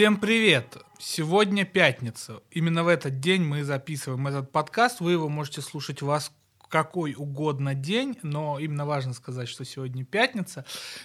Всем привет! Сегодня пятница. Именно в этот день мы записываем этот подкаст. Вы его можете слушать вас какой угодно день, но именно важно сказать, что сегодня пятница.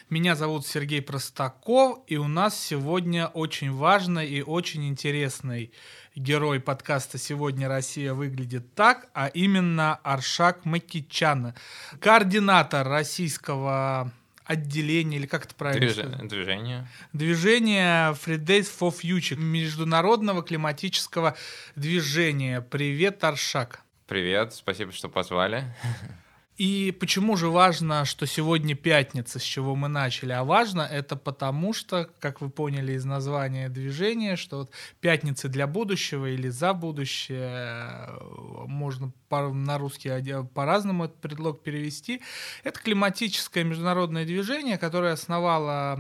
Меня зовут Сергей Простаков, и у нас сегодня очень важный и очень интересный герой подкаста «Сегодня Россия выглядит так», а именно Аршак Макичан, координатор российского отделения, или как это правильно Движ... Движение. Движение Fridays for Future, международного климатического движения. Привет, Аршак. Привет, спасибо, что позвали. И почему же важно, что сегодня пятница, с чего мы начали? А важно это потому, что, как вы поняли из названия движения, что вот пятницы для будущего или за будущее, можно по, на русский по-разному этот предлог перевести. Это климатическое международное движение, которое основала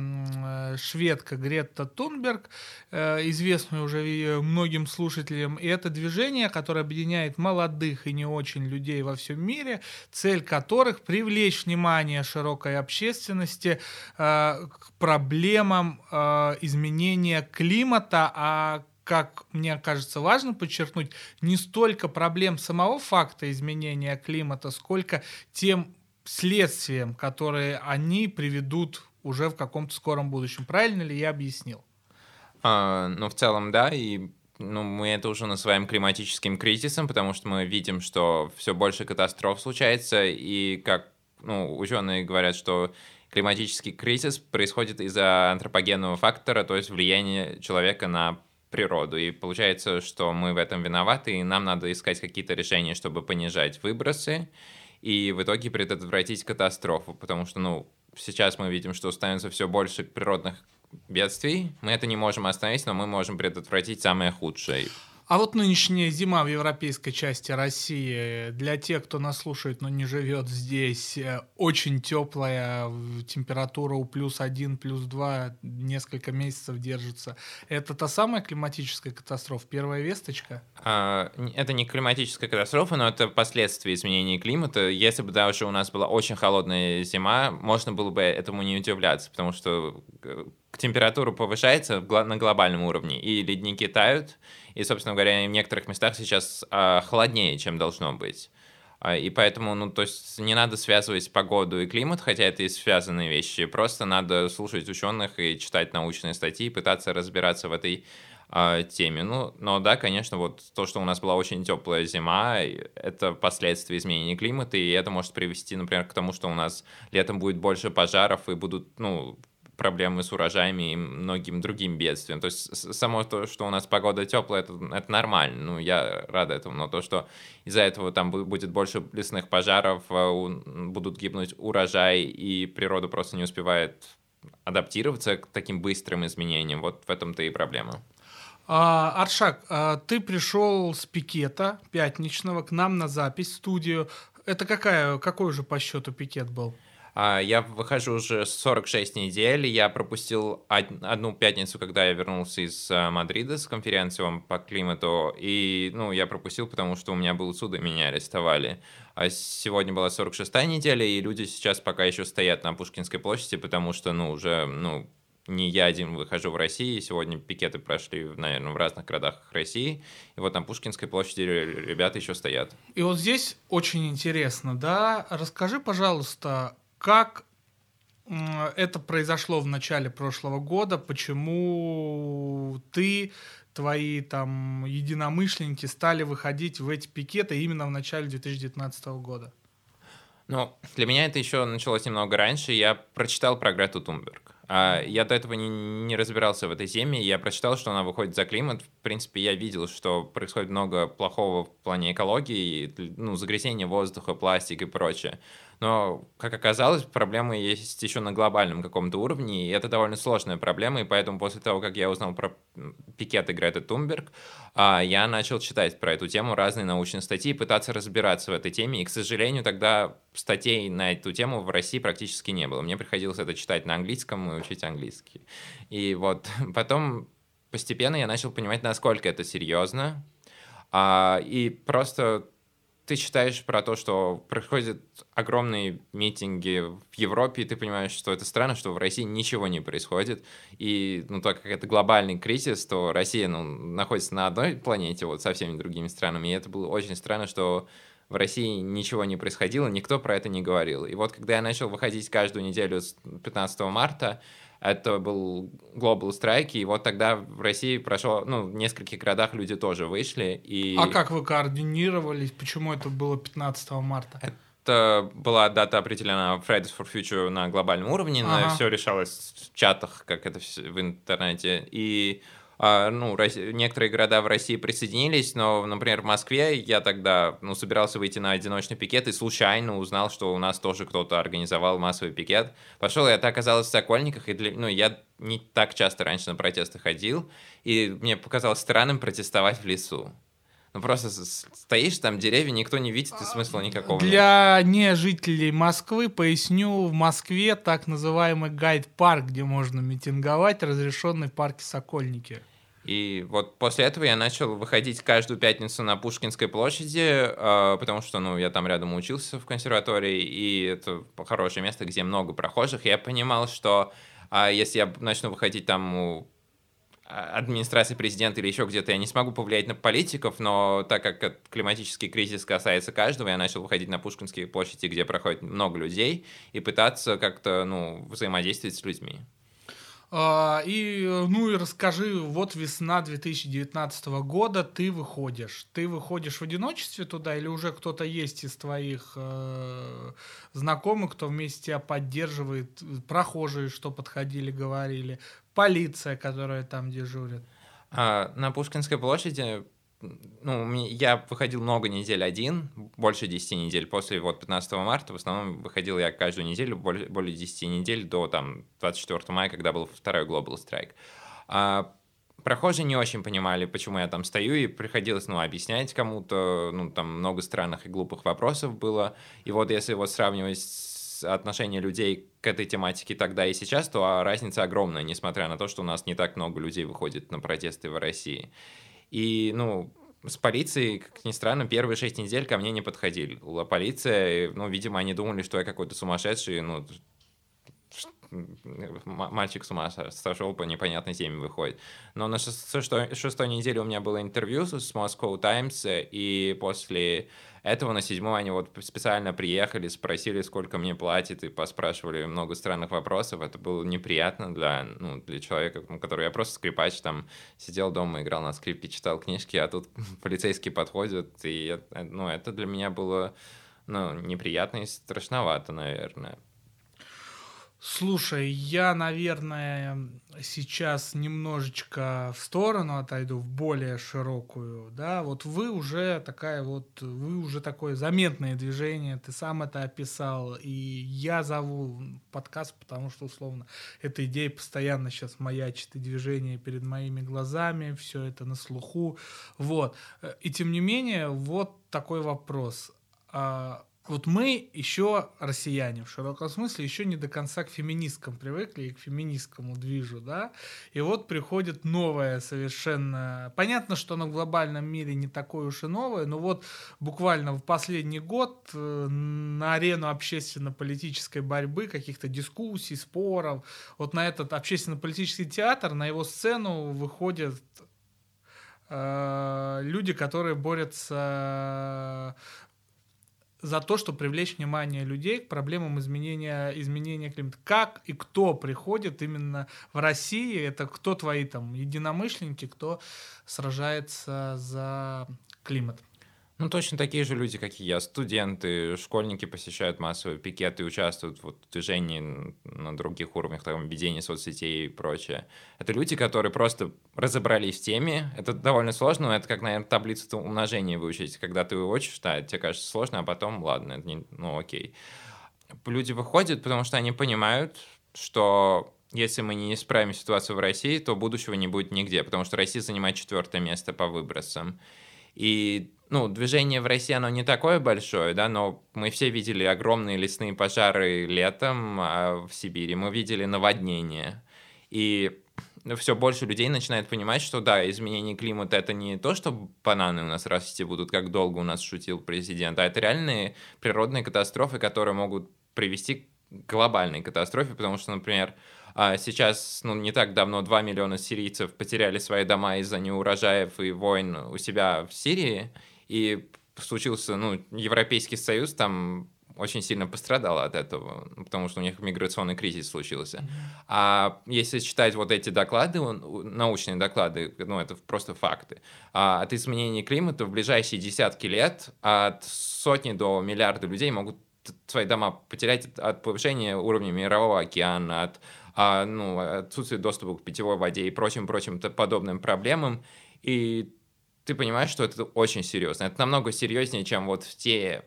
шведка Гретта Тунберг, э, известную уже многим слушателям. И это движение, которое объединяет молодых и не очень людей во всем мире, цель которых привлечь внимание широкой общественности э, к проблемам э, изменения климата, а как мне кажется важно подчеркнуть, не столько проблем самого факта изменения климата, сколько тем следствиям, которые они приведут уже в каком-то скором будущем. Правильно ли я объяснил? А, ну, в целом, да, и ну, мы это уже называем климатическим кризисом, потому что мы видим, что все больше катастроф случается, и как ну, ученые говорят, что климатический кризис происходит из-за антропогенного фактора, то есть влияния человека на природу. И получается, что мы в этом виноваты, и нам надо искать какие-то решения, чтобы понижать выбросы, и в итоге предотвратить катастрофу, потому что, ну, сейчас мы видим, что становится все больше природных бедствий. Мы это не можем остановить, но мы можем предотвратить самое худшее. А вот нынешняя зима в европейской части России, для тех, кто нас слушает, но не живет здесь, э, очень теплая, температура у плюс один, плюс два, несколько месяцев держится. Это та самая климатическая катастрофа, первая весточка? А, это не климатическая катастрофа, но это последствия изменения климата. Если бы даже у нас была очень холодная зима, можно было бы этому не удивляться, потому что э, температура повышается на глобальном уровне, и ледники тают, и, собственно говоря, в некоторых местах сейчас а, холоднее, чем должно быть. А, и поэтому, ну, то есть не надо связывать погоду и климат, хотя это и связанные вещи. Просто надо слушать ученых и читать научные статьи, пытаться разбираться в этой а, теме. Ну, но да, конечно, вот то, что у нас была очень теплая зима, это последствия изменения климата, и это может привести, например, к тому, что у нас летом будет больше пожаров и будут, ну, проблемы с урожаями и многим другим бедствиям. То есть само то, что у нас погода теплая, это, это нормально, ну, я рад этому, но то, что из-за этого там будет больше лесных пожаров, а будут гибнуть урожай, и природа просто не успевает адаптироваться к таким быстрым изменениям, вот в этом-то и проблема. А, Аршак, а ты пришел с пикета пятничного к нам на запись в студию. Это какая, какой уже по счету пикет был? А, я выхожу уже 46 недель. Я пропустил одну пятницу, когда я вернулся из э, Мадрида с конференцией по климату. И, ну, я пропустил, потому что у меня был суд, и меня арестовали. А сегодня была 46-я неделя, и люди сейчас пока еще стоят на Пушкинской площади, потому что, ну, уже, ну, не я один выхожу в России. Сегодня пикеты прошли, наверное, в разных городах России. И вот на Пушкинской площади ребята еще стоят. И вот здесь очень интересно, да? Расскажи, пожалуйста, как это произошло в начале прошлого года? Почему ты, твои там единомышленники стали выходить в эти пикеты именно в начале 2019 года? Ну, для меня это еще началось немного раньше. Я прочитал про Грету Тунберг. А, я до этого не, не разбирался в этой теме, я прочитал, что она выходит за климат. В принципе, я видел, что происходит много плохого в плане экологии, ну, загрязнение воздуха, пластик и прочее. Но, как оказалось, проблемы есть еще на глобальном каком-то уровне, и это довольно сложная проблема, и поэтому после того, как я узнал про пикеты Греты Тунберг, а, я начал читать про эту тему разные научные статьи, пытаться разбираться в этой теме, и, к сожалению, тогда статей на эту тему в России практически не было. Мне приходилось это читать на английском и учить английский. И вот потом постепенно я начал понимать, насколько это серьезно, а, и просто ты читаешь про то, что происходят огромные митинги в Европе, и ты понимаешь, что это странно, что в России ничего не происходит. И, ну, так как это глобальный кризис, то Россия, ну, находится на одной планете, вот, со всеми другими странами. И это было очень странно, что в России ничего не происходило, никто про это не говорил. И вот когда я начал выходить каждую неделю с 15 марта, это был Global Strike, и вот тогда в России прошло, ну, в нескольких городах люди тоже вышли. И... А как вы координировались? Почему это было 15 марта? Это была дата определена Fridays for Future на глобальном уровне, ага. все решалось в чатах, как это в интернете. И а, ну, некоторые города в России присоединились, но, например, в Москве я тогда, ну, собирался выйти на одиночный пикет и случайно узнал, что у нас тоже кто-то организовал массовый пикет. Пошел, и это оказалось в Сокольниках, и для, ну, я не так часто раньше на протесты ходил, и мне показалось странным протестовать в лесу. Ну просто стоишь там, деревья, никто не видит, и смысла никакого Для нет. не жителей Москвы поясню, в Москве так называемый гайд-парк, где можно митинговать, разрешенный в парке Сокольники. И вот после этого я начал выходить каждую пятницу на Пушкинской площади, э, потому что, ну, я там рядом учился в консерватории, и это хорошее место, где много прохожих. Я понимал, что э, если я начну выходить там а, администрации президента или еще где-то я не смогу повлиять на политиков, но так как климатический кризис касается каждого, я начал выходить на Пушкинские площади, где проходит много людей, и пытаться как-то ну, взаимодействовать с людьми. А, и, ну и расскажи, вот весна 2019 года, ты выходишь. Ты выходишь в одиночестве туда или уже кто-то есть из твоих э, знакомых, кто вместе тебя поддерживает, прохожие, что подходили, говорили, полиция, которая там дежурит? А, на Пушкинской площади ну, я выходил много недель один, больше 10 недель. После вот 15 марта в основном выходил я каждую неделю, более, более 10 недель до там 24 мая, когда был второй Global Strike. А, прохожие не очень понимали, почему я там стою, и приходилось, ну, объяснять кому-то, ну, там много странных и глупых вопросов было. И вот если вот сравнивать отношение людей к этой тематике тогда и сейчас, то разница огромная, несмотря на то, что у нас не так много людей выходит на протесты в России. И, ну, с полицией, как ни странно, первые шесть недель ко мне не подходили. Полиция, ну, видимо, они думали, что я какой-то сумасшедший, ну, мальчик с ума сошел по непонятной теме выходит. Но на шестой, шестой неделе у меня было интервью с Moscow Times, и после этого на седьмой они вот специально приехали, спросили, сколько мне платят, и поспрашивали много странных вопросов. Это было неприятно для, ну, для человека, который я просто скрипач, там сидел дома, играл на скрипке, читал книжки, а тут полицейские подходят, и ну, это для меня было ну, неприятно и страшновато, наверное. Слушай, я, наверное, сейчас немножечко в сторону отойду, в более широкую, да, вот вы уже такая вот, вы уже такое заметное движение, ты сам это описал, и я зову подкаст, потому что, условно, эта идея постоянно сейчас маячит и движение перед моими глазами, все это на слуху, вот, и тем не менее, вот такой вопрос, а вот мы еще россияне в широком смысле еще не до конца к феминисткам привыкли и к феминистскому движу, да, и вот приходит новое совершенно, понятно, что оно в глобальном мире не такое уж и новое, но вот буквально в последний год э, на арену общественно-политической борьбы, каких-то дискуссий, споров, вот на этот общественно-политический театр, на его сцену выходят э, люди, которые борются за то, чтобы привлечь внимание людей к проблемам изменения, изменения климата. Как и кто приходит именно в России? Это кто твои там единомышленники, кто сражается за климат? Ну, точно такие же люди, как и я. Студенты, школьники посещают массовые пикеты, участвуют в движении на других уровнях, там, ведения соцсетей и прочее. Это люди, которые просто разобрались в теме. Это довольно сложно, но это как, наверное, таблицу умножения выучить. Когда ты учишь, да, тебе кажется сложно, а потом, ладно, это не, ну, окей. Люди выходят, потому что они понимают, что если мы не исправим ситуацию в России, то будущего не будет нигде, потому что Россия занимает четвертое место по выбросам. И ну, движение в России, оно не такое большое, да, но мы все видели огромные лесные пожары летом а в Сибири, мы видели наводнения. И все больше людей начинает понимать, что да, изменение климата это не то, что бананы у нас расти будут, как долго у нас шутил президент, а это реальные природные катастрофы, которые могут привести к глобальной катастрофе, потому что, например, а, сейчас, ну, не так давно 2 миллиона сирийцев потеряли свои дома из-за неурожаев и войн у себя в Сирии, и случился, ну, Европейский Союз там очень сильно пострадала от этого, потому что у них миграционный кризис случился. Mm-hmm. А если читать вот эти доклады, научные доклады, ну это просто факты, а от изменения климата в ближайшие десятки лет от сотни до миллиарда людей могут свои дома потерять от повышения уровня мирового океана, от а, ну, отсутствия доступа к питьевой воде и прочим-прочим подобным проблемам. И ты понимаешь, что это очень серьезно. Это намного серьезнее, чем вот те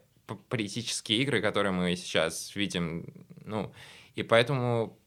политические игры, которые мы сейчас видим, ну, и поэтому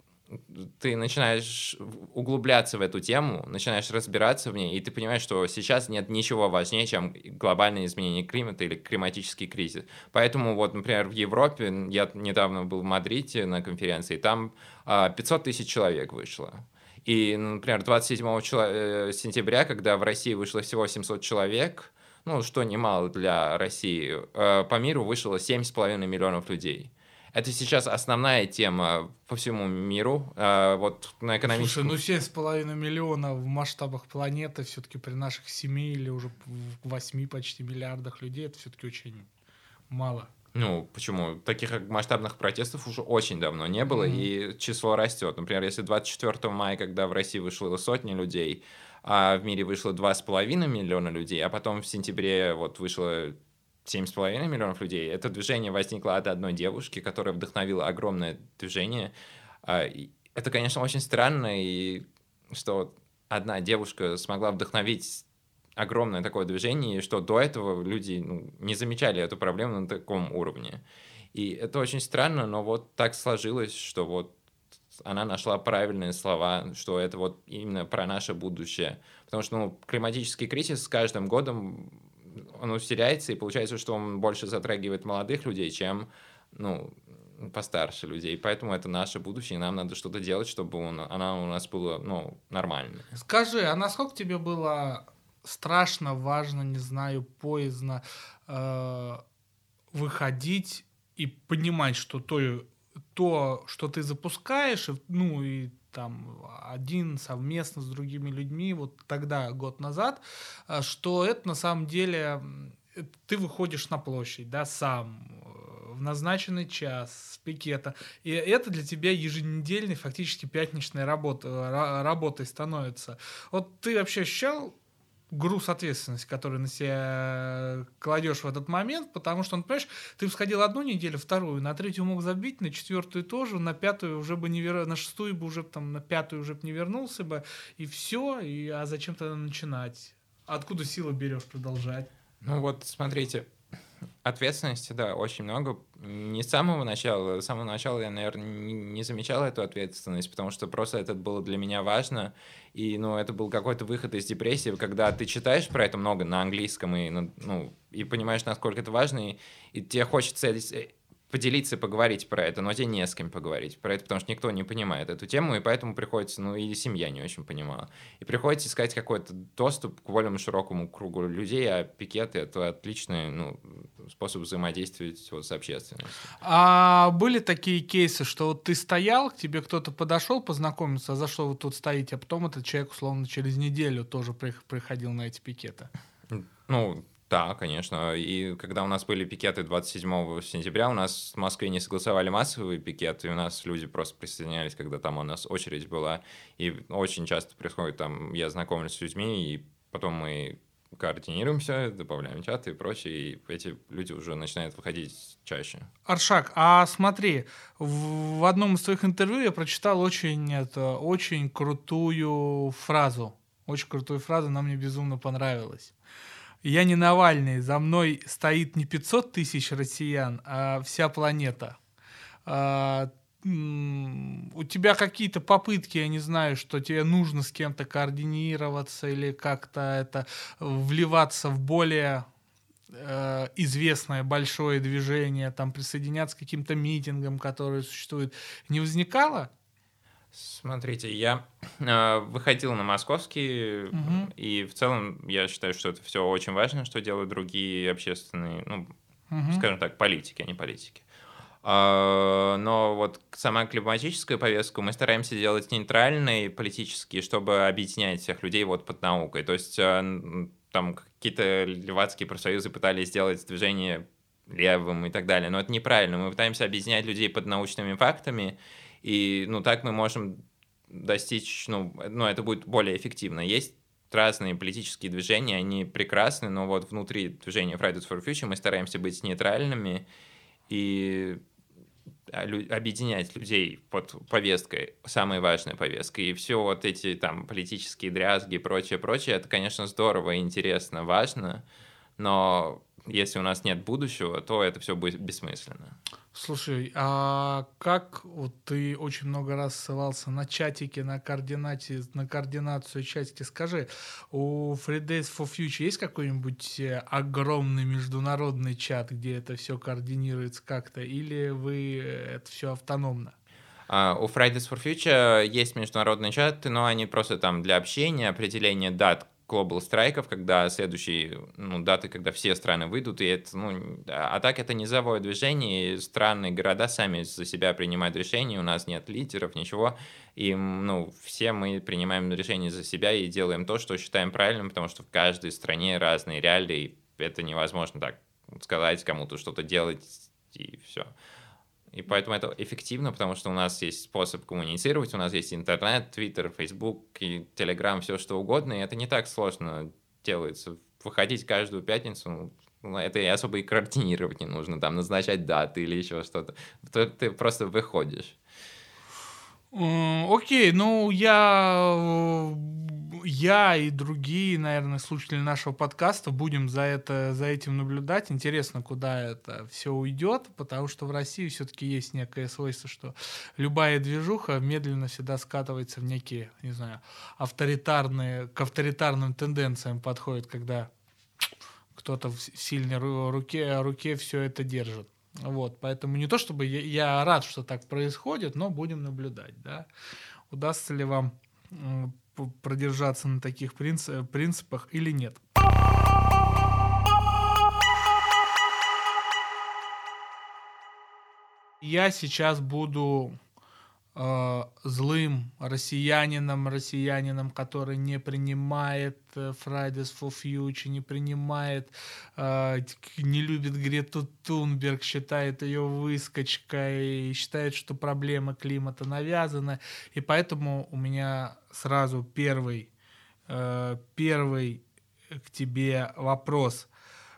ты начинаешь углубляться в эту тему, начинаешь разбираться в ней, и ты понимаешь, что сейчас нет ничего важнее, чем глобальное изменение климата или климатический кризис. Поэтому вот, например, в Европе, я недавно был в Мадриде на конференции, там 500 а, тысяч человек вышло. И, например, 27 э, сентября, когда в России вышло всего 700 человек, ну, что немало для России, э, по миру вышло 7,5 миллионов людей. Это сейчас основная тема по всему миру. Э, вот на экономическом... Слушай, ну 7,5 миллионов в масштабах планеты все-таки при наших 7 или уже 8 почти миллиардах людей, это все-таки очень мало. Ну, почему? Таких масштабных протестов уже очень давно не было, mm-hmm. и число растет. Например, если 24 мая, когда в России вышло сотни людей, а в мире вышло 2,5 миллиона людей, а потом в сентябре вот вышло 7,5 миллионов людей. Это движение возникло от одной девушки, которая вдохновила огромное движение. А, это, конечно, очень странно, и что одна девушка смогла вдохновить огромное такое движение, что до этого люди ну, не замечали эту проблему на таком уровне. И это очень странно, но вот так сложилось, что вот она нашла правильные слова, что это вот именно про наше будущее. Потому что ну, климатический кризис с каждым годом он усиляется, и получается, что он больше затрагивает молодых людей, чем ну, постарше людей. Поэтому это наше будущее, и нам надо что-то делать, чтобы он, она у нас была ну, нормальной. Скажи, а насколько тебе было страшно, важно, не знаю, поездно э, выходить и понимать, что то то, что ты запускаешь, ну и там один совместно с другими людьми, вот тогда, год назад, э, что это на самом деле ты выходишь на площадь, да, сам, э, в назначенный час, с пикета, и это для тебя еженедельной, фактически пятничной работы, э, работой становится. Вот ты вообще ощущал груз ответственности, который на себя кладешь в этот момент, потому что, ну, понимаешь, ты сходил одну неделю, вторую, на третью мог забить, на четвертую тоже, на пятую уже бы не вер... на шестую бы уже там, на пятую уже бы не вернулся бы, и все, и, а зачем тогда начинать? Откуда силы берешь продолжать? Ну вот, смотрите, Ответственности, да, очень много. Не с самого начала. С самого начала я, наверное, не замечал эту ответственность, потому что просто это было для меня важно. И, ну, это был какой-то выход из депрессии, когда ты читаешь про это много на английском и, ну, и понимаешь, насколько это важно, и, и тебе хочется поделиться, поговорить про это, но тебе не с кем поговорить про это, потому что никто не понимает эту тему, и поэтому приходится, ну и семья не очень понимала. И приходится искать какой-то доступ к более широкому кругу людей, а пикеты — это отличный ну, способ взаимодействовать вот, с общественностью. А были такие кейсы, что вот ты стоял, к тебе кто-то подошел познакомиться, а за что вы тут стоите, а потом этот человек, условно, через неделю тоже приходил на эти пикеты? Ну, да, конечно. И когда у нас были пикеты 27 сентября, у нас в Москве не согласовали массовые пикеты, и у нас люди просто присоединялись, когда там у нас очередь была. И очень часто происходит там, я знакомлюсь с людьми, и потом мы координируемся, добавляем чаты и прочее, и эти люди уже начинают выходить чаще. Аршак, а смотри, в одном из твоих интервью я прочитал очень, это, очень крутую фразу. Очень крутую фразу, она мне безумно понравилась я не Навальный, за мной стоит не 500 тысяч россиян, а вся планета. А, у тебя какие-то попытки, я не знаю, что тебе нужно с кем-то координироваться или как-то это вливаться в более э, известное большое движение, там присоединяться к каким-то митингам, которые существуют, не возникало? Смотрите, я э, выходил на московский, Мгм. и в целом я считаю, что это все очень важно, что делают другие общественные, ну, Мгм. скажем так, политики, а не политики. А, Но вот сама климатическая повестка мы стараемся делать нейтральной политически, чтобы объединять всех людей вот под наукой. То есть н- там какие-то левацкие профсоюзы пытались сделать движение левым и так далее, но это неправильно. Мы пытаемся объединять людей под научными фактами, и ну так мы можем достичь, ну, ну это будет более эффективно. Есть разные политические движения, они прекрасны, но вот внутри движения Fridays for Future мы стараемся быть нейтральными и а, объединять людей под повесткой, самой важной повесткой. И все вот эти там политические дрязги и прочее, прочее, это, конечно, здорово, интересно, важно, но если у нас нет будущего, то это все будет бессмысленно. Слушай, а как вот ты очень много раз ссылался на чатики, на координате, на координацию чатики? Скажи, у Fridays for Future есть какой-нибудь э, огромный международный чат, где это все координируется как-то, или вы э, это все автономно? А, У Fridays for Future есть международные чаты, но они просто там для общения, определения дат глобал страйков, когда следующие ну, даты, когда все страны выйдут, и это, ну, а так это низовое движение, и страны, города сами за себя принимают решения, у нас нет лидеров, ничего, и, ну, все мы принимаем решения за себя и делаем то, что считаем правильным, потому что в каждой стране разные реалии, это невозможно так сказать кому-то что-то делать, и все. И поэтому это эффективно, потому что у нас есть способ коммуницировать, у нас есть интернет, твиттер, фейсбук и телеграм, все что угодно, и это не так сложно делается. Выходить каждую пятницу, ну, это и особо и координировать не нужно, там, назначать даты или еще что-то. То Ты просто выходишь. Окей, ну я, я и другие, наверное, слушатели нашего подкаста будем за, это, за этим наблюдать. Интересно, куда это все уйдет, потому что в России все-таки есть некое свойство, что любая движуха медленно всегда скатывается в некие, не знаю, авторитарные, к авторитарным тенденциям подходит, когда кто-то в сильной ру- руке, руке все это держит. Вот, поэтому не то чтобы я, я рад, что так происходит, но будем наблюдать, да. Удастся ли вам продержаться на таких принци- принципах или нет. Я сейчас буду э, злым россиянином, россиянином, который не принимает э, Fridays for Future, не принимает, э, не любит Грету Тунберг, считает ее выскочкой, считает, что проблема климата навязана. И поэтому у меня сразу первый, первый к тебе вопрос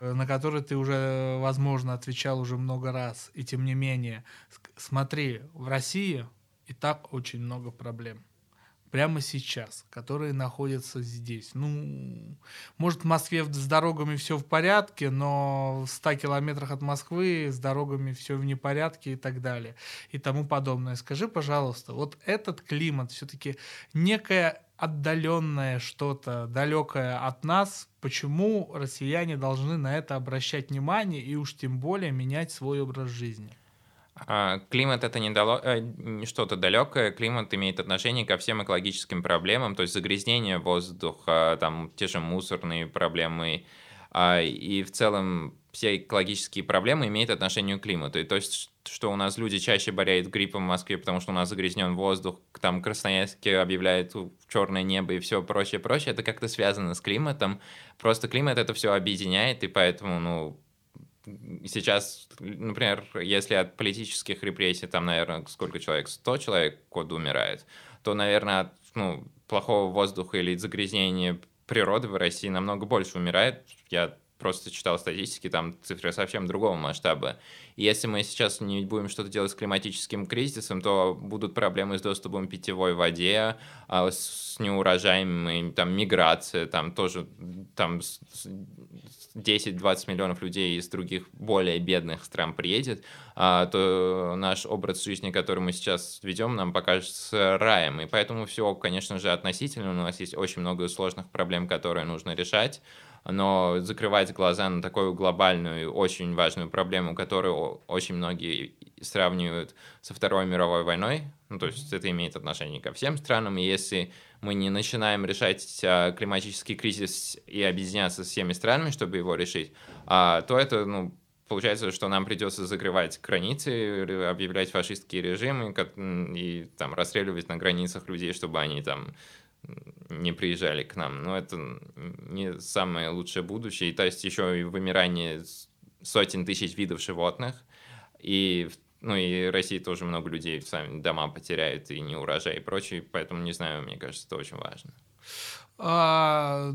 на который ты уже, возможно, отвечал уже много раз. И тем не менее, смотри, в России и так очень много проблем. Прямо сейчас, которые находятся здесь. Ну, может, в Москве с дорогами все в порядке, но в 100 километрах от Москвы с дорогами все в непорядке и так далее. И тому подобное. Скажи, пожалуйста, вот этот климат все-таки некое отдаленное что-то, далекое от нас, почему россияне должны на это обращать внимание и уж тем более менять свой образ жизни? А, Климат это не, дало- э, что-то далекое, климат имеет отношение ко всем экологическим проблемам, то есть загрязнение воздуха, там те же мусорные проблемы, а, и в целом все экологические проблемы имеют отношение к климату. И то есть, что у нас люди чаще болеют гриппом в Москве, потому что у нас загрязнен воздух, там Красноярске объявляют черное небо и все прочее, прочее, это как-то связано с климатом. Просто климат это все объединяет, и поэтому, ну, сейчас, например, если от политических репрессий, там, наверное, сколько человек, 100 человек в год умирает, то, наверное, от ну, плохого воздуха или загрязнения природы в России намного больше умирает. Я просто читал статистики, там цифры совсем другого масштаба. И если мы сейчас не будем что-то делать с климатическим кризисом, то будут проблемы с доступом к питьевой воде, а, с неурожаями, там миграция, там тоже там с- с 10-20 миллионов людей из других более бедных стран приедет, а, то наш образ жизни, который мы сейчас ведем, нам покажется раем. И поэтому все, конечно же, относительно. У нас есть очень много сложных проблем, которые нужно решать. Но закрывать глаза на такую глобальную, очень важную проблему, которую очень многие сравнивают со Второй мировой войной, ну, то есть это имеет отношение ко всем странам, и если мы не начинаем решать а, климатический кризис и объединяться с всеми странами, чтобы его решить, а, то это, ну, получается, что нам придется закрывать границы, объявлять фашистские режимы и там расстреливать на границах людей, чтобы они там не приезжали к нам. Но это не самое лучшее будущее. И то есть еще и вымирание сотен тысяч видов животных. И ну и России тоже много людей сами дома потеряют и не урожай и прочее, поэтому не знаю, мне кажется, это очень важно. А,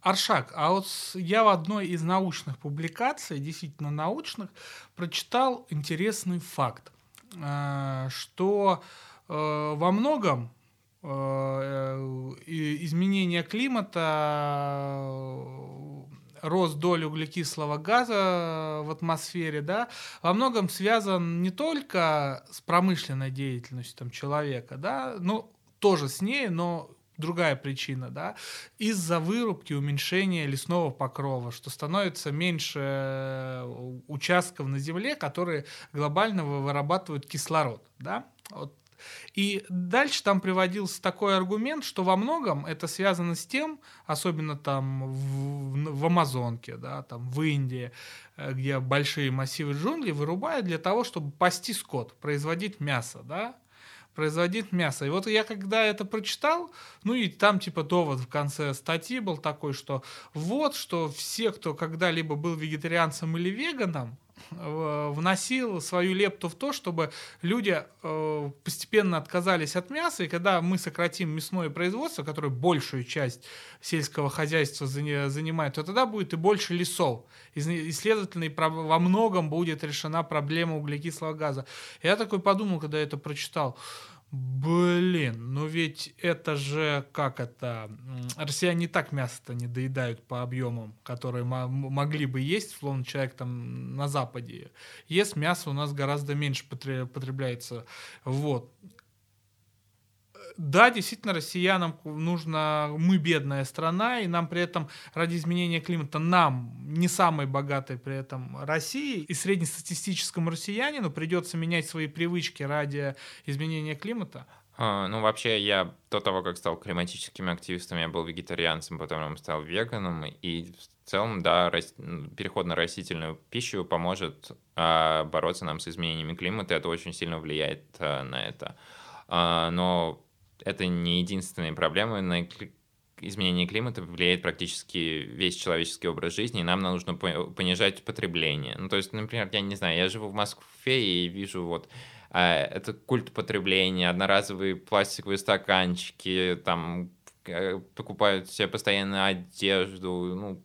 Аршак, а вот я в одной из научных публикаций, действительно научных, прочитал интересный факт, а, что э, во многом изменение климата рост доли углекислого газа в атмосфере, да, во многом связан не только с промышленной деятельностью там, человека, да, ну, тоже с ней, но другая причина, да, из-за вырубки, уменьшения лесного покрова, что становится меньше э, участков на земле, которые глобально вырабатывают кислород, да, вот и дальше там приводился такой аргумент, что во многом это связано с тем, особенно там в, в Амазонке, да, там в Индии, э, где большие массивы джунглей вырубают для того, чтобы пасти скот, производить мясо, да, производить мясо. И вот я когда это прочитал, ну и там типа довод в конце статьи был такой, что вот, что все, кто когда-либо был вегетарианцем или веганом, вносил свою лепту в то, чтобы люди э, постепенно отказались от мяса, и когда мы сократим мясное производство, которое большую часть сельского хозяйства занимает, то тогда будет и больше лесов. И, следовательно, во многом будет решена проблема углекислого газа. Я такой подумал, когда это прочитал, Блин, ну ведь это же, как это, россияне не так мясо-то не доедают по объемам, которые могли бы есть, словно человек там на Западе ест, мясо у нас гораздо меньше потребляется. Вот да, действительно, россиянам нужно, мы бедная страна, и нам при этом ради изменения климата, нам, не самой богатой при этом России, и среднестатистическому россиянину придется менять свои привычки ради изменения климата. А, ну, вообще, я до того, как стал климатическим активистом, я был вегетарианцем, потом стал веганом, и в целом, да, рас... переход на растительную пищу поможет а, бороться нам с изменениями климата, это очень сильно влияет а, на это. А, но это не единственные проблемы. На изменение климата влияет практически весь человеческий образ жизни, и нам нужно понижать потребление. Ну, то есть, например, я не знаю, я живу в Москве и вижу вот а, это культ потребления, одноразовые пластиковые стаканчики, там э, покупают себе постоянно одежду, ну,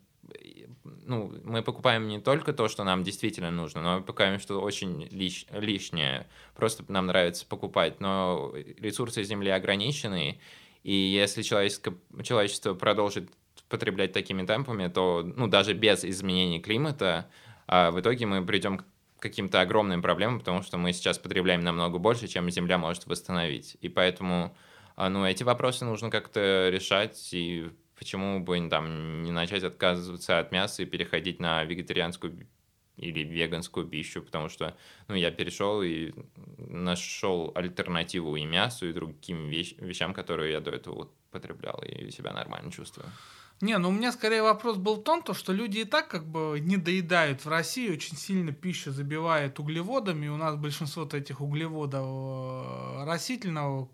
ну, мы покупаем не только то, что нам действительно нужно, но мы покупаем что очень лиш, лишнее. Просто нам нравится покупать. Но ресурсы Земли ограничены, и если человечество, продолжит потреблять такими темпами, то ну, даже без изменений климата а в итоге мы придем к каким-то огромным проблемам, потому что мы сейчас потребляем намного больше, чем Земля может восстановить. И поэтому а, ну, эти вопросы нужно как-то решать, и почему бы там не начать отказываться от мяса и переходить на вегетарианскую или веганскую пищу, потому что ну, я перешел и нашел альтернативу и мясу, и другим вещ вещам, которые я до этого вот потреблял, и себя нормально чувствую. Не, ну у меня скорее вопрос был в том, то, что люди и так как бы не доедают в России, очень сильно пищу забивает углеводами, у нас большинство этих углеводов э, растительного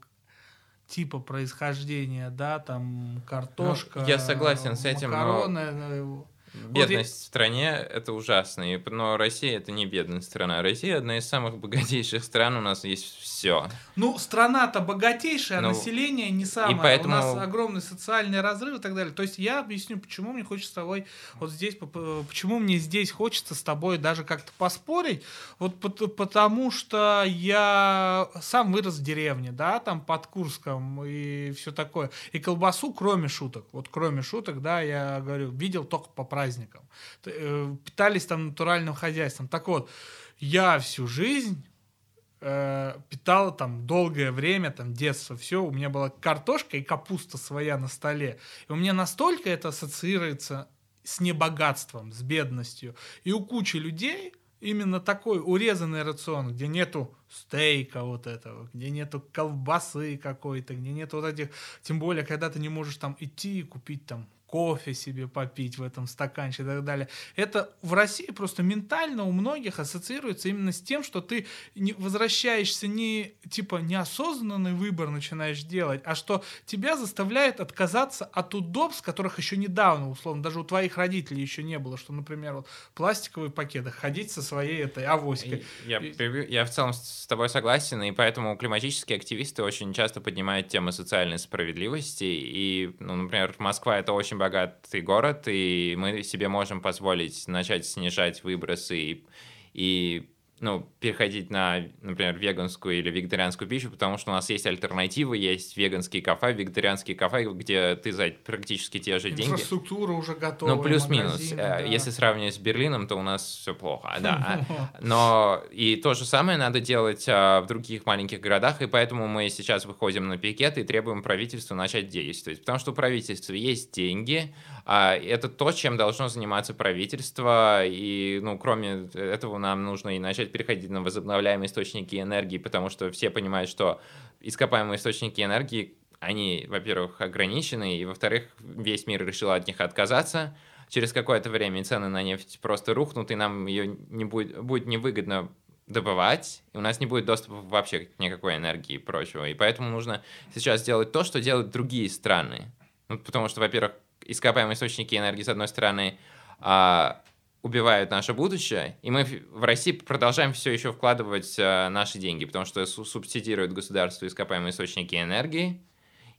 типа происхождения, да, там картошка. Ну, я согласен с этим. Макароны, но... Бедность вот в стране — это ужасно, но Россия — это не бедная страна. Россия — одна из самых богатейших стран, у нас есть все. Ну, страна-то богатейшая, а ну, население не самое. И поэтому... У нас огромный социальный разрыв и так далее. То есть я объясню, почему мне хочется с тобой вот здесь, почему мне здесь хочется с тобой даже как-то поспорить. Вот потому что я сам вырос в деревне, да, там под Курском и все такое. И колбасу, кроме шуток, вот кроме шуток, да, я говорю, видел только по праздникам праздникам. Э, питались там натуральным хозяйством. Так вот, я всю жизнь э, питал там долгое время, там детство, все, у меня была картошка и капуста своя на столе. И у меня настолько это ассоциируется с небогатством, с бедностью. И у кучи людей именно такой урезанный рацион, где нету стейка вот этого, где нету колбасы какой-то, где нету вот этих, тем более, когда ты не можешь там идти и купить там кофе себе попить в этом стаканчике и так далее. Это в России просто ментально у многих ассоциируется именно с тем, что ты не возвращаешься не типа неосознанный выбор начинаешь делать, а что тебя заставляет отказаться от удобств, которых еще недавно, условно, даже у твоих родителей еще не было, что, например, вот пластиковые пакеты, ходить со своей этой авоськой. Я, я в целом с тобой согласен, и поэтому климатические активисты очень часто поднимают тему социальной справедливости, и, ну, например, Москва — это очень богатый город, и мы себе можем позволить начать снижать выбросы и, и ну, переходить на, например, веганскую или вегетарианскую пищу, потому что у нас есть альтернативы, есть веганские кафе, вегетарианские кафе, где ты за практически те же деньги. Инфраструктура уже готова. Ну, плюс-минус. Э, да. Если сравнивать с Берлином, то у нас все плохо, да. Но и то же самое надо делать а, в других маленьких городах, и поэтому мы сейчас выходим на пикет и требуем правительства начать действовать. Потому что у правительства есть деньги, а это то, чем должно заниматься правительство, и, ну, кроме этого, нам нужно и начать переходить на возобновляемые источники энергии, потому что все понимают, что ископаемые источники энергии, они, во-первых, ограничены, и, во-вторых, весь мир решил от них отказаться. Через какое-то время цены на нефть просто рухнут, и нам ее не будет, будет невыгодно добывать, и у нас не будет доступа вообще к никакой энергии и прочего. И поэтому нужно сейчас делать то, что делают другие страны. Ну, потому что, во-первых, ископаемые источники энергии, с одной стороны, а, убивают наше будущее, и мы в России продолжаем все еще вкладывать а, наши деньги, потому что субсидирует государство ископаемые источники энергии,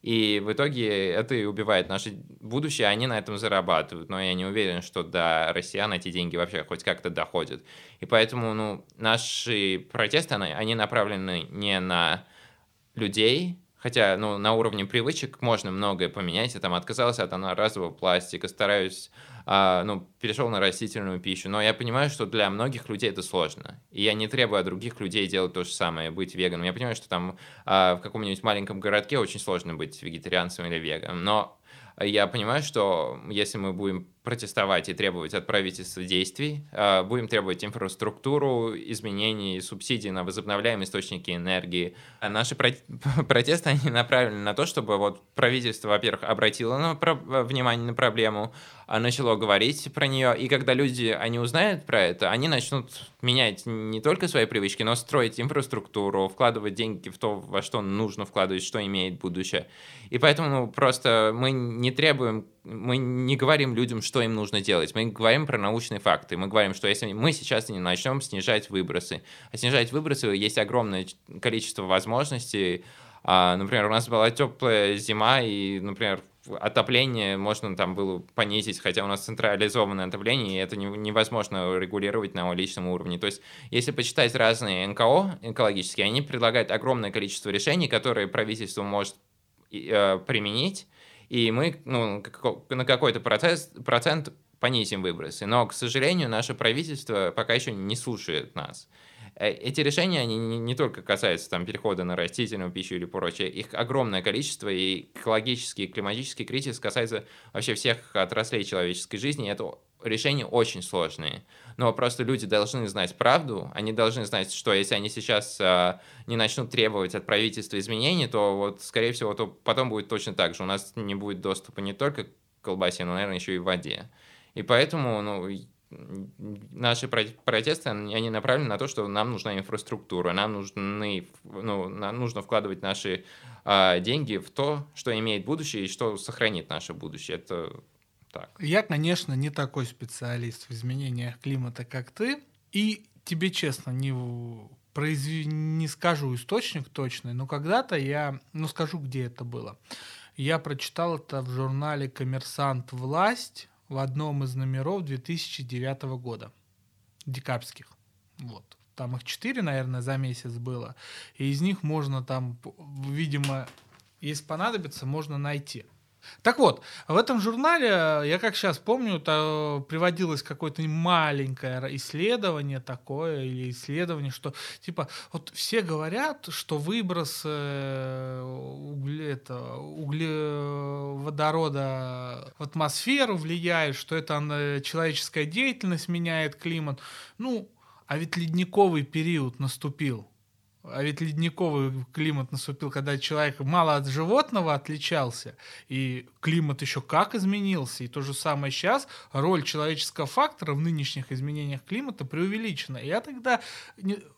и в итоге это и убивает наше будущее, они на этом зарабатывают. Но я не уверен, что до россиян эти деньги вообще хоть как-то доходят. И поэтому ну, наши протесты, они направлены не на людей, Хотя, ну, на уровне привычек можно многое поменять. Я там отказался от одноразового пластика, стараюсь, а, ну, перешел на растительную пищу. Но я понимаю, что для многих людей это сложно. И я не требую от других людей делать то же самое, быть веганом. Я понимаю, что там а, в каком-нибудь маленьком городке очень сложно быть вегетарианцем или веганом. Но я понимаю, что если мы будем протестовать и требовать от правительства действий, а, будем требовать инфраструктуру, изменений, субсидий на возобновляемые источники энергии. А наши протесты, они направлены на то, чтобы вот правительство, во-первых, обратило на внимание на проблему, а начало говорить про нее, и когда люди, они узнают про это, они начнут менять не только свои привычки, но строить инфраструктуру, вкладывать деньги в то, во что нужно вкладывать, что имеет будущее. И поэтому просто мы не требуем мы не говорим людям, что им нужно делать. Мы говорим про научные факты. Мы говорим, что если мы сейчас не начнем снижать выбросы, а снижать выбросы есть огромное количество возможностей. А, например, у нас была теплая зима, и, например, отопление можно там было понизить, хотя у нас централизованное отопление, и это невозможно регулировать на личном уровне. То есть, если почитать разные НКО экологические, они предлагают огромное количество решений, которые правительство может э, применить, и мы ну, на какой-то процесс, процент понизим выбросы. Но, к сожалению, наше правительство пока еще не слушает нас. Э, эти решения, они не, только касаются там, перехода на растительную пищу или прочее, их огромное количество, и экологический, и климатический кризис касается вообще всех отраслей человеческой жизни, и это решения очень сложные. Но просто люди должны знать правду, они должны знать, что если они сейчас а, не начнут требовать от правительства изменений, то вот, скорее всего, то потом будет точно так же. У нас не будет доступа не только к колбасе, но, наверное, еще и в воде. И поэтому, ну, наши протесты, они направлены на то, что нам нужна инфраструктура, нам нужны, ну, нам нужно вкладывать наши а, деньги в то, что имеет будущее и что сохранит наше будущее. Это так. Я, конечно, не такой специалист в изменениях климата, как ты, и тебе честно не произв... не скажу источник точный, но когда-то я, ну скажу, где это было. Я прочитал это в журнале «Коммерсант. Власть» в одном из номеров 2009 года, декабрьских. Вот. Там их четыре, наверное, за месяц было. И из них можно там, видимо, если понадобится, можно найти. Так вот, в этом журнале, я как сейчас помню, то приводилось какое-то маленькое исследование такое, или исследование, что типа вот все говорят, что выброс э, угле, это, углеводорода в атмосферу влияет, что это человеческая деятельность меняет климат. Ну, а ведь ледниковый период наступил. А ведь ледниковый климат наступил, когда человек мало от животного отличался, и климат еще как изменился. И то же самое сейчас, роль человеческого фактора в нынешних изменениях климата преувеличена. И я тогда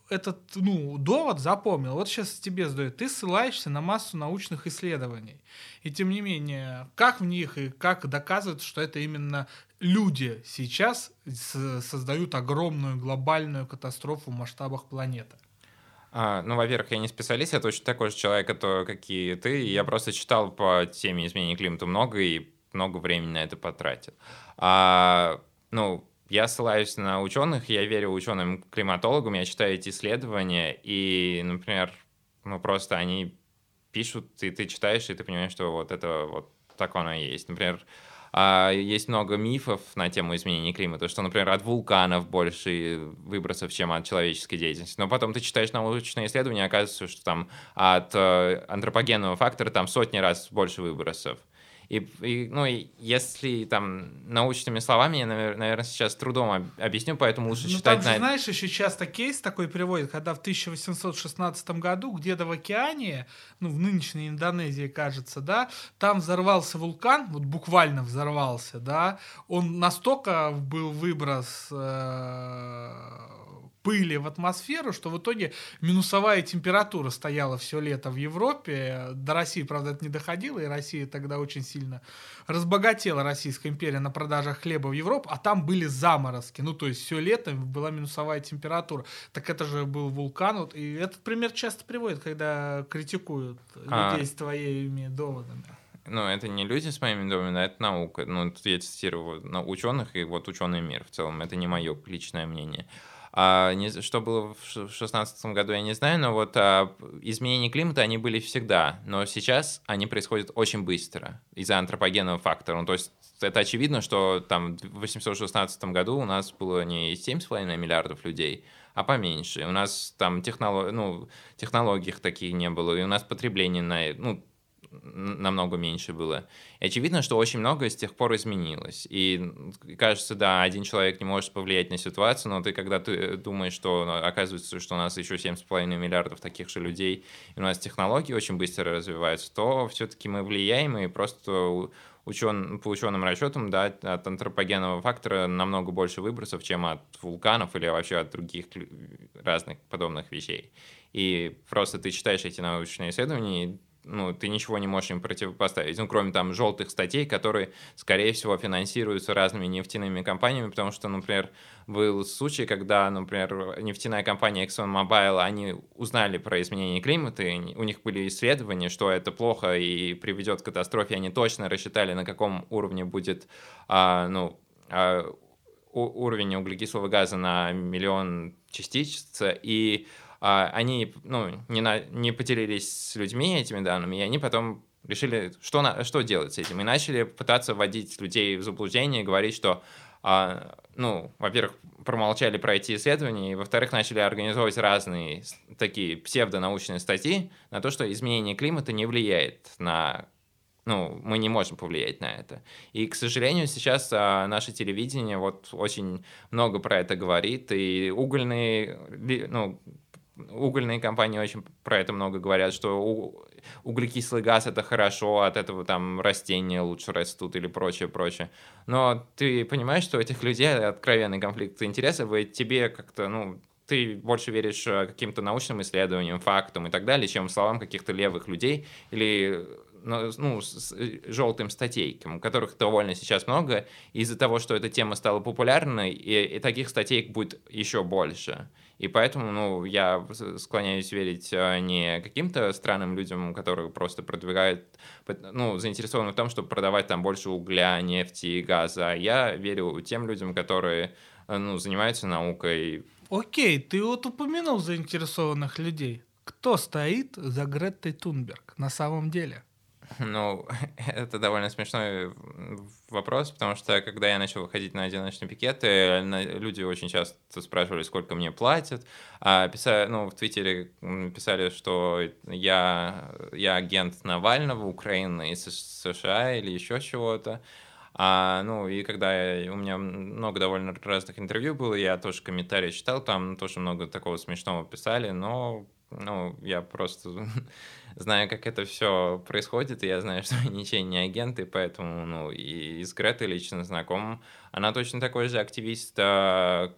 этот ну, довод запомнил. Вот сейчас тебе задают. Ты ссылаешься на массу научных исследований. И тем не менее, как в них и как доказывают, что это именно люди сейчас создают огромную глобальную катастрофу в масштабах планеты? А, ну, во-первых, я не специалист, я точно такой же человек, это, как и ты. Я просто читал по теме изменения климата много и много времени на это потратил. А, ну, я ссылаюсь на ученых, я верю ученым-климатологам, я читаю эти исследования, и, например, ну, просто они пишут, и ты читаешь, и ты понимаешь, что вот это вот так оно и есть. Например, есть много мифов на тему изменения климата, что, например, от вулканов больше выбросов, чем от человеческой деятельности. Но потом ты читаешь научные исследования, оказывается, что там от э, антропогенного фактора там сотни раз больше выбросов. И, и, ну, и если там научными словами, я, наверное, сейчас трудом объясню, поэтому лучше ну, читать... Там же, знаешь, еще часто кейс такой приводит, когда в 1816 году где-то в океане, ну, в нынешней Индонезии, кажется, да, там взорвался вулкан, вот буквально взорвался, да, он настолько был выброс э, пыли в атмосферу, что в итоге минусовая температура стояла все лето в Европе. До России, правда, это не доходило, и Россия тогда очень сильно разбогатела, Российская империя, на продажах хлеба в Европу, а там были заморозки. Ну, то есть все лето была минусовая температура. Так это же был вулкан. Вот, и этот пример часто приводит, когда критикуют а... людей с твоими доводами. Ну, это не люди с моими доводами, а это наука. Ну, тут я цитирую ученых, и вот ученый мир в целом. Это не мое личное мнение. А, не, что было в 2016 году, я не знаю, но вот а, изменения климата, они были всегда, но сейчас они происходят очень быстро из-за антропогенного фактора. Ну, то есть это очевидно, что там в 816 году у нас было не 7,5 миллиардов людей, а поменьше. У нас там технолог, ну, технологий таких не было, и у нас потребление на, ну, намного меньше было. И очевидно, что очень многое с тех пор изменилось. И кажется, да, один человек не может повлиять на ситуацию, но ты когда ты думаешь, что ну, оказывается, что у нас еще 7,5 миллиардов таких же людей, и у нас технологии очень быстро развиваются, то все-таки мы влияем, и просто учен, по ученым расчетам, да, от антропогенного фактора намного больше выбросов, чем от вулканов или вообще от других разных подобных вещей. И просто ты читаешь эти научные исследования, ну, ты ничего не можешь им противопоставить. Ну, кроме там желтых статей, которые, скорее всего, финансируются разными нефтяными компаниями, потому что, например, был случай, когда, например, нефтяная компания ExxonMobil, они узнали про изменение климата, и у них были исследования, что это плохо и приведет к катастрофе, они точно рассчитали, на каком уровне будет, а, ну, а, уровень углекислого газа на миллион частиц, и они ну, не, на, не поделились с людьми этими данными, и они потом решили, что, на, что делать с этим, и начали пытаться вводить людей в заблуждение, говорить, что, а, ну, во-первых, промолчали про эти исследования, и, во-вторых, начали организовывать разные такие псевдонаучные статьи на то, что изменение климата не влияет на ну, мы не можем повлиять на это. И, к сожалению, сейчас а, наше телевидение вот очень много про это говорит, и угольные, ну, угольные компании очень про это много говорят, что углекислый газ это хорошо, от этого там растения лучше растут или прочее, прочее. Но ты понимаешь, что у этих людей откровенный конфликт интересов, и тебе как-то, ну, ты больше веришь э, каким-то научным исследованиям, фактам и так далее, чем словам каких-то левых людей или ну, ну с желтым статейкам, которых довольно сейчас много. Из-за того, что эта тема стала популярной, и, и таких статей будет еще больше. И поэтому, ну, я склоняюсь верить а, не каким-то странным людям, которые просто продвигают, ну, заинтересованы в том, чтобы продавать там больше угля, нефти, газа. Я верю тем людям, которые, а, ну, занимаются наукой. Окей, ты вот упомянул заинтересованных людей. Кто стоит за Греттой Тунберг на самом деле? Ну, это довольно смешной вопрос, потому что когда я начал выходить на одиночные пикеты, люди очень часто спрашивали, сколько мне платят. А писали, ну, в Твиттере писали, что я, я агент Навального, Украины из США или еще чего-то. А, ну, и когда я, у меня много довольно разных интервью было, я тоже комментарии читал, там тоже много такого смешного писали, но ну, я просто знаю, как это все происходит, и я знаю, что ничей не агенты, поэтому, ну, и с Гретой лично знаком. Она точно такой же активист, а,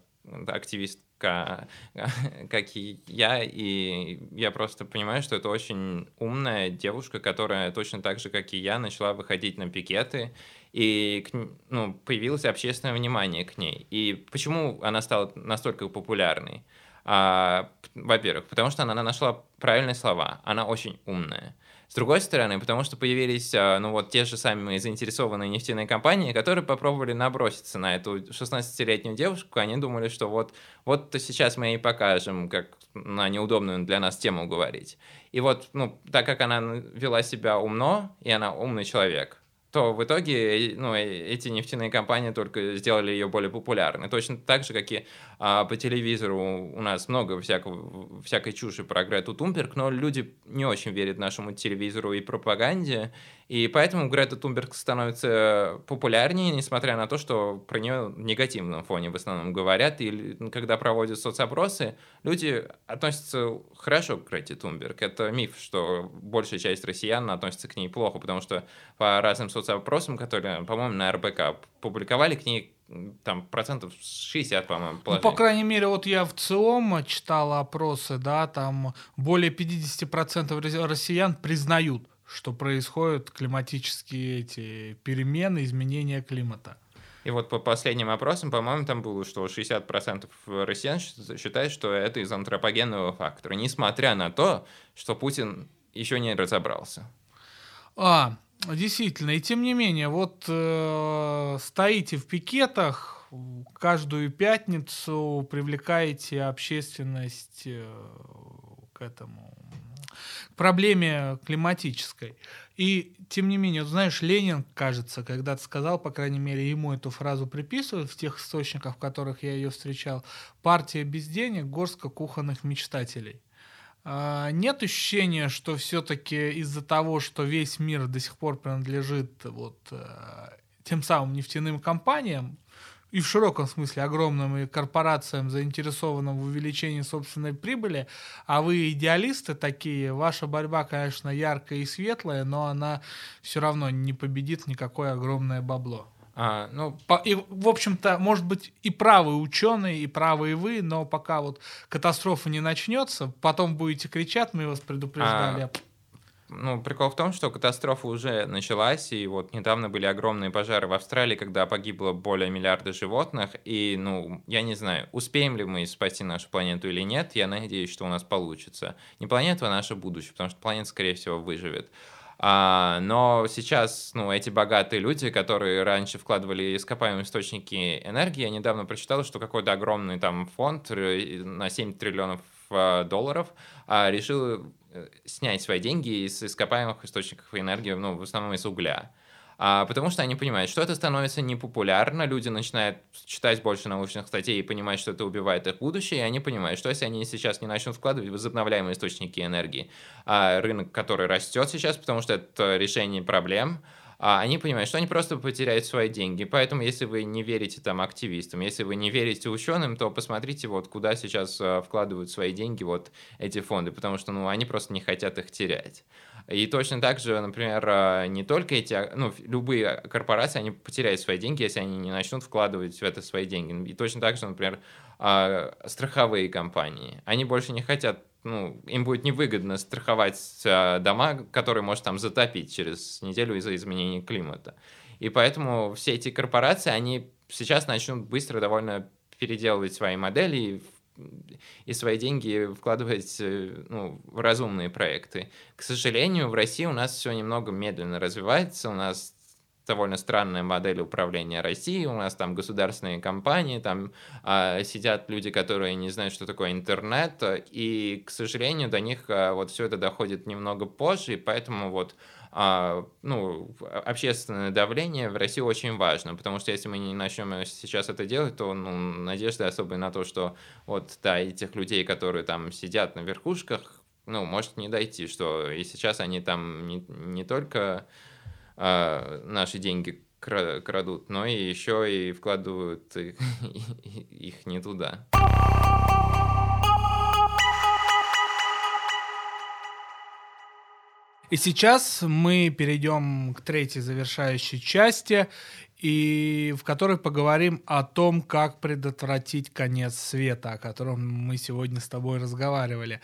активистка, как и я, и я просто понимаю, что это очень умная девушка, которая точно так же, как и я, начала выходить на пикеты, и ну, появилось общественное внимание к ней. И почему она стала настолько популярной? А, во-первых, потому что она нашла правильные слова, она очень умная. С другой стороны, потому что появились, а, ну вот, те же самые заинтересованные нефтяные компании, которые попробовали наброситься на эту 16-летнюю девушку, они думали, что вот, вот сейчас мы ей покажем, как на неудобную для нас тему говорить. И вот, ну, так как она вела себя умно, и она умный человек, то в итоге ну, эти нефтяные компании только сделали ее более популярной. Точно так же, как и а, по телевизору у нас много всякого, всякой чуши про Грету Тумберг, но люди не очень верят нашему телевизору и пропаганде, и поэтому Грета Тумберг становится популярнее, несмотря на то, что про нее в негативном фоне в основном говорят. И когда проводят соцопросы, люди относятся хорошо к Грете Тумберг. Это миф, что большая часть россиян относится к ней плохо, потому что по разным соцопросам, которые, по-моему, на РБК публиковали, к ней там процентов 60, по-моему, Ну, по крайней мере, вот я в ЦИОМ читал опросы, да, там более 50% россиян признают что происходят климатические эти перемены, изменения климата. И вот по последним опросам, по-моему, там было, что 60% россиян считают, что это из антропогенного фактора, несмотря на то, что Путин еще не разобрался. А, действительно, и тем не менее, вот э, стоите в пикетах, каждую пятницу привлекаете общественность э, к этому проблеме климатической. И, тем не менее, знаешь, Ленин, кажется, когда-то сказал, по крайней мере, ему эту фразу приписывают в тех источниках, в которых я ее встречал, «Партия без денег, горстка кухонных мечтателей». А, нет ощущения, что все-таки из-за того, что весь мир до сих пор принадлежит вот э, тем самым нефтяным компаниям, и в широком смысле огромным и корпорациям, заинтересованным в увеличении собственной прибыли, а вы идеалисты такие, ваша борьба, конечно, яркая и светлая, но она все равно не победит никакое огромное бабло. А, ну, По, и, в общем-то, может быть, и правы ученые, и правы и вы, но пока вот катастрофа не начнется, потом будете кричать, мы вас предупреждали. А, ну, прикол в том, что катастрофа уже началась, и вот недавно были огромные пожары в Австралии, когда погибло более миллиарда животных, и, ну, я не знаю, успеем ли мы спасти нашу планету или нет, я надеюсь, что у нас получится. Не планета, а наше будущее, потому что планета, скорее всего, выживет. А, но сейчас, ну, эти богатые люди, которые раньше вкладывали ископаемые источники энергии, я недавно прочитал, что какой-то огромный там фонд э, на 7 триллионов э, долларов а, решил Э, снять свои деньги из ископаемых источников энергии, ну, в основном из угля. А, потому что они понимают, что это становится непопулярно, люди начинают читать больше научных статей и понимать, что это убивает их будущее, и они понимают, что если они сейчас не начнут вкладывать возобновляемые источники энергии, а рынок, который растет сейчас, потому что это решение проблем, а они понимают, что они просто потеряют свои деньги. Поэтому, если вы не верите там активистам, если вы не верите ученым, то посмотрите, вот куда сейчас а, вкладывают свои деньги вот эти фонды, потому что, ну, они просто не хотят их терять. И точно так же, например, а, не только эти, а, ну, любые корпорации, они потеряют свои деньги, если они не начнут вкладывать в это свои деньги. И точно так же, например, страховые компании. Они больше не хотят ну, им будет невыгодно страховать дома, которые может там затопить через неделю из-за изменения климата. И поэтому все эти корпорации, они сейчас начнут быстро довольно переделывать свои модели и, и свои деньги вкладывать э, ну, в разумные проекты. К сожалению, в России у нас все немного медленно развивается, у нас довольно странная модель управления Россией. У нас там государственные компании, там а, сидят люди, которые не знают, что такое интернет, и, к сожалению, до них а, вот все это доходит немного позже, и поэтому вот ну, общественное давление в России очень важно, потому что если мы не начнем сейчас это делать, то ну, надежды особой на то, что вот, да, этих людей, которые там сидят на верхушках, ну, может не дойти, что и сейчас они там не, не только а, наши деньги крадут, но и еще и вкладывают их, их не туда. И сейчас мы перейдем к третьей завершающей части, и в которой поговорим о том, как предотвратить конец света, о котором мы сегодня с тобой разговаривали.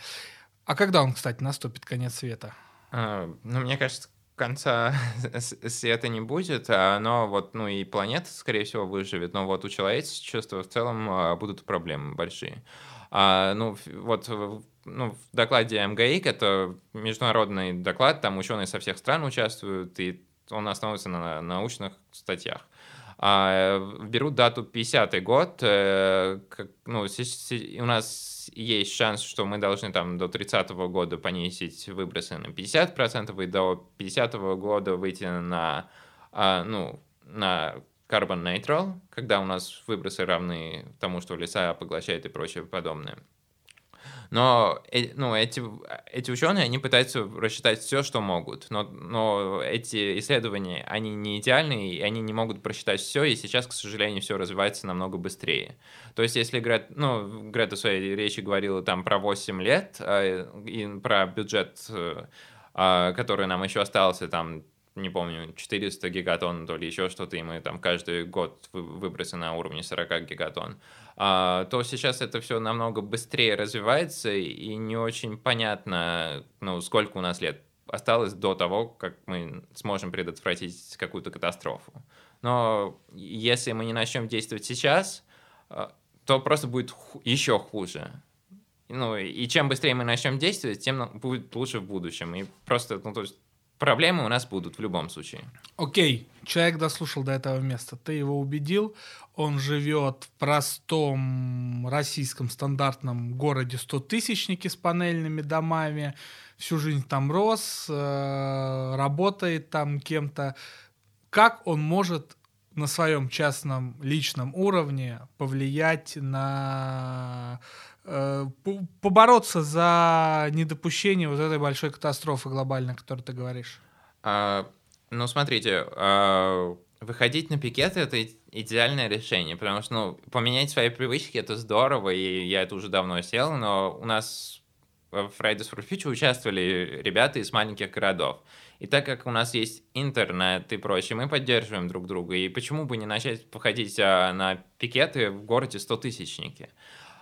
А когда он, кстати, наступит, конец света? А, ну, мне кажется, конца света не будет, а но вот, ну и планета, скорее всего, выживет, но вот у человечества в целом а, будут проблемы большие. А, ну, вот ну, в докладе МГИК, это международный доклад, там ученые со всех стран участвуют, и он основывается на научных статьях. А, берут дату 50-й год, э, как, ну, у нас есть шанс, что мы должны там до 30-го года понизить выбросы на 50% и до 50-го года выйти на, а, ну, на carbon neutral, когда у нас выбросы равны тому, что леса поглощают и прочее подобное. Но э, ну, эти, эти ученые, они пытаются рассчитать все, что могут. Но, но эти исследования, они не идеальные, и они не могут просчитать все, и сейчас, к сожалению, все развивается намного быстрее. То есть, если Грет, ну, Грета в своей речи говорила там про 8 лет, э, и про бюджет, э, э, который нам еще остался, там, не помню, 400 гигатон, то ли еще что-то, и мы там каждый год выбросы на уровне 40 гигатон, а, то сейчас это все намного быстрее развивается, и не очень понятно, ну, сколько у нас лет осталось до того, как мы сможем предотвратить какую-то катастрофу. Но если мы не начнем действовать сейчас, а, то просто будет еще хуже. Ну, и чем быстрее мы начнем действовать, тем будет лучше в будущем. И просто, ну, то есть Проблемы у нас будут в любом случае. Окей, человек дослушал до этого места. Ты его убедил. Он живет в простом российском стандартном городе 100-тысячнике с панельными домами. Всю жизнь там рос, э, работает там кем-то. Как он может на своем частном личном уровне повлиять на Э, побороться за недопущение вот этой большой катастрофы глобальной, о которой ты говоришь? А, ну, смотрите, а, выходить на пикеты — это идеальное решение, потому что, ну, поменять свои привычки — это здорово, и я это уже давно сел, но у нас в Fridays for Future участвовали ребята из маленьких городов. И так как у нас есть интернет и прочее, мы поддерживаем друг друга. И почему бы не начать походить а, на пикеты в городе 100-тысячники?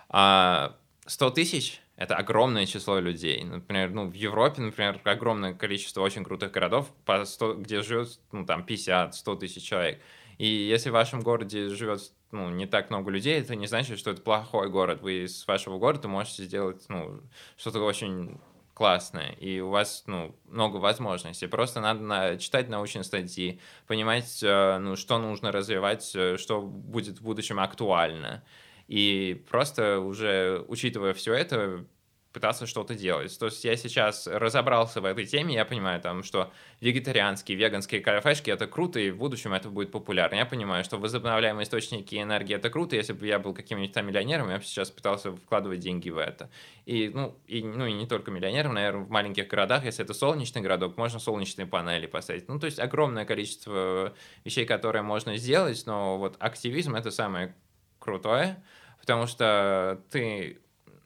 А 100 тысяч — это огромное число людей. Например, ну, в Европе, например, огромное количество очень крутых городов, по 100, где живет, ну, там, 50-100 тысяч человек. И если в вашем городе живет ну, не так много людей, это не значит, что это плохой город. Вы из вашего города можете сделать ну, что-то очень классное, и у вас ну, много возможностей. Просто надо читать научные статьи, понимать, э, ну, что нужно развивать, э, что будет в будущем актуально. И просто уже учитывая все это, пытаться что-то делать. То есть я сейчас разобрался в этой теме, я понимаю, там, что вегетарианские, веганские кафешки — это круто, и в будущем это будет популярно. Я понимаю, что возобновляемые источники энергии — это круто, если бы я был каким-нибудь там миллионером, я бы сейчас пытался вкладывать деньги в это. И, ну, и, ну, и не только миллионером, наверное, в маленьких городах, если это солнечный городок, можно солнечные панели поставить. Ну, то есть огромное количество вещей, которые можно сделать, но вот активизм — это самое крутое, потому что ты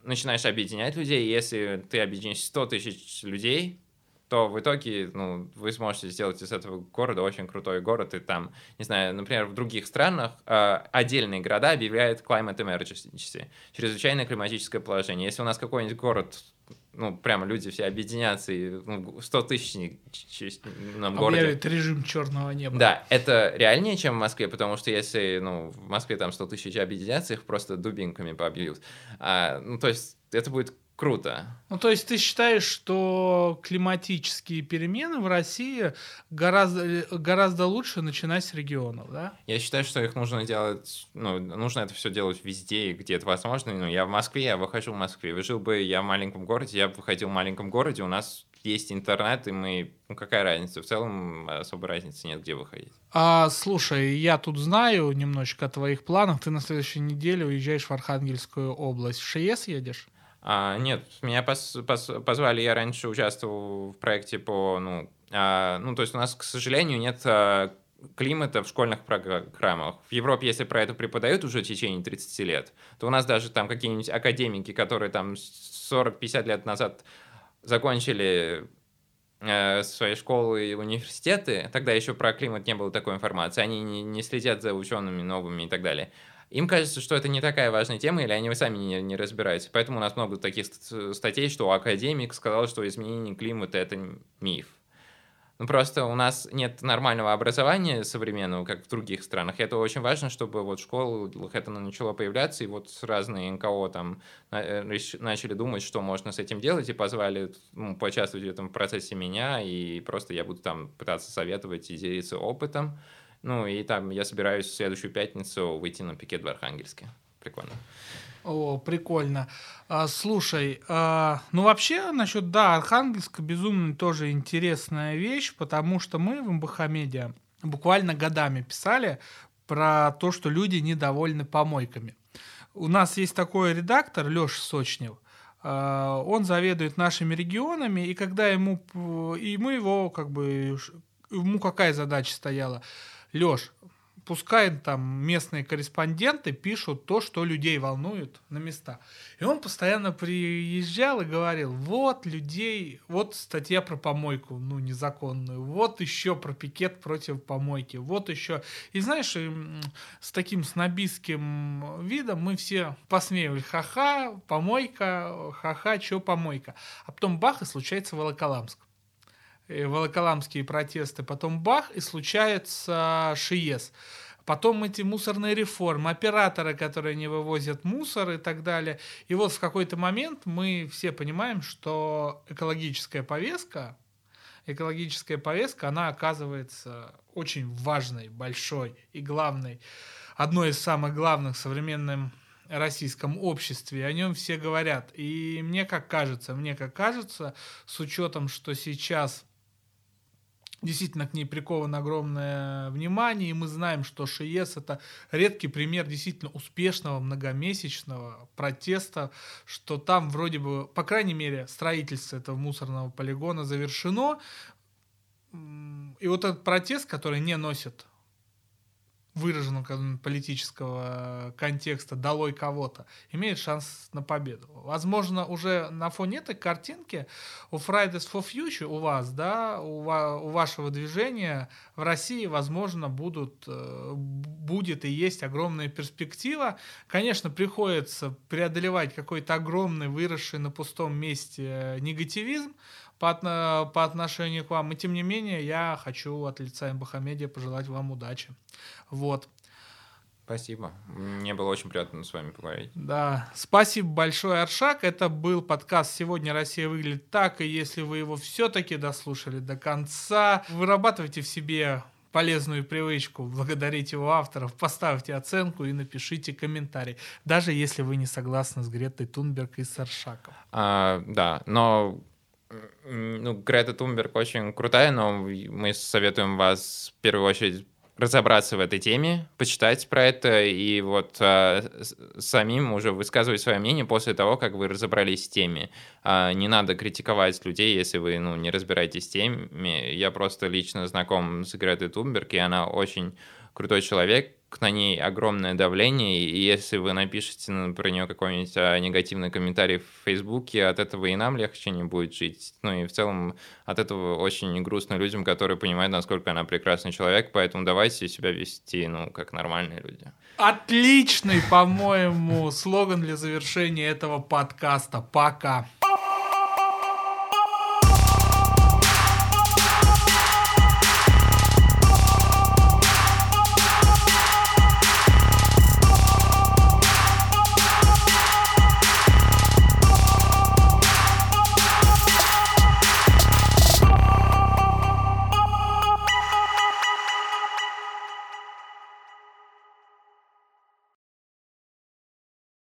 начинаешь объединять людей, если ты объединишь 100 тысяч людей, то в итоге ну, вы сможете сделать из этого города очень крутой город, и там, не знаю, например, в других странах э, отдельные города объявляют climate emergency, чрезвычайное климатическое положение. Если у нас какой-нибудь город ну, прямо люди все объединятся, и ну, 100 тысяч нам городе. Объявит режим черного неба. Да, это реальнее, чем в Москве, потому что если, ну, в Москве там 100 тысяч объединятся, их просто дубинками побьют. А, ну, то есть это будет круто. Ну, то есть ты считаешь, что климатические перемены в России гораздо, гораздо лучше начинать с регионов, да? Я считаю, что их нужно делать, ну, нужно это все делать везде, где это возможно. Ну, я в Москве, я выхожу в Москве. Жил бы я в маленьком городе, я бы выходил в маленьком городе, у нас есть интернет, и мы... Ну, какая разница? В целом особой разницы нет, где выходить. А, слушай, я тут знаю немножечко о твоих планах. Ты на следующей неделе уезжаешь в Архангельскую область. В ШЕС едешь? А, нет, меня пос, пос, позвали, я раньше участвовал в проекте по, ну, а, ну, то есть у нас, к сожалению, нет а, климата в школьных программах. В Европе, если про это преподают уже в течение 30 лет, то у нас даже там какие-нибудь академики, которые там 40-50 лет назад закончили э, свои школы и университеты, тогда еще про климат не было такой информации, они не, не следят за учеными новыми и так далее. Им кажется, что это не такая важная тема, или они сами не, не разбираются. Поэтому у нас много таких статей, что академик сказал, что изменение климата — это миф. Ну, просто у нас нет нормального образования современного, как в других странах. Это очень важно, чтобы вот в школах это начало появляться, и вот разные НКО там э, начали думать, что можно с этим делать, и позвали ну, поучаствовать в этом процессе меня, и просто я буду там пытаться советовать и делиться опытом. Ну, и там я собираюсь в следующую пятницу выйти на пикет в Архангельске. Прикольно. О, прикольно. А, слушай, а, ну вообще насчет, да, Архангельска безумно тоже интересная вещь, потому что мы в МБХ буквально годами писали про то, что люди недовольны помойками. У нас есть такой редактор, Леша Сочнев, а, он заведует нашими регионами, и когда ему, и мы его, как бы, ему какая задача стояла? Леш, пускай там местные корреспонденты пишут то, что людей волнует на места. И он постоянно приезжал и говорил, вот людей, вот статья про помойку, ну, незаконную, вот еще про пикет против помойки, вот еще. И знаешь, с таким снобистским видом мы все посмеивали, ха-ха, помойка, ха-ха, что помойка. А потом бах, и случается Волоколамск. Э, волоколамские протесты, потом бах, и случается ШИЕС. Потом эти мусорные реформы, операторы, которые не вывозят мусор и так далее. И вот в какой-то момент мы все понимаем, что экологическая повестка, экологическая повестка, она оказывается очень важной, большой и главной, одной из самых главных в современном российском обществе, о нем все говорят. И мне как кажется, мне как кажется, с учетом, что сейчас Действительно, к ней приковано огромное внимание, и мы знаем, что ШИЕС — это редкий пример действительно успешного многомесячного протеста, что там вроде бы, по крайней мере, строительство этого мусорного полигона завершено, и вот этот протест, который не носит выраженного политического контекста «долой кого-то», имеет шанс на победу. Возможно, уже на фоне этой картинки у Fridays for Future, у вас, да, у, у вашего движения в России, возможно, будут, э, будет и есть огромная перспектива. Конечно, приходится преодолевать какой-то огромный, выросший на пустом месте негативизм, по, по отношению к вам. И тем не менее, я хочу от лица МБХ пожелать вам удачи. Вот. Спасибо. Мне было очень приятно с вами поговорить. Да. Спасибо большое, Аршак. Это был подкаст «Сегодня Россия выглядит так». И если вы его все-таки дослушали до конца, вырабатывайте в себе полезную привычку, благодарить его авторов, поставьте оценку и напишите комментарий, даже если вы не согласны с Гретой Тунберг и с Аршаком. А, да, но ну, Грета Тунберг очень крутая, но мы советуем вас в первую очередь разобраться в этой теме, почитать про это и вот а, самим уже высказывать свое мнение после того, как вы разобрались в теме. А, не надо критиковать людей, если вы ну, не разбираетесь в теме. Я просто лично знаком с Гретой Тунберг, и она очень крутой человек, на ней огромное давление, и если вы напишете ну, про нее какой-нибудь а, негативный комментарий в Фейсбуке, от этого и нам легче не будет жить. Ну и в целом от этого очень грустно людям, которые понимают, насколько она прекрасный человек, поэтому давайте себя вести, ну, как нормальные люди. Отличный, по-моему, слоган для завершения этого подкаста. Пока.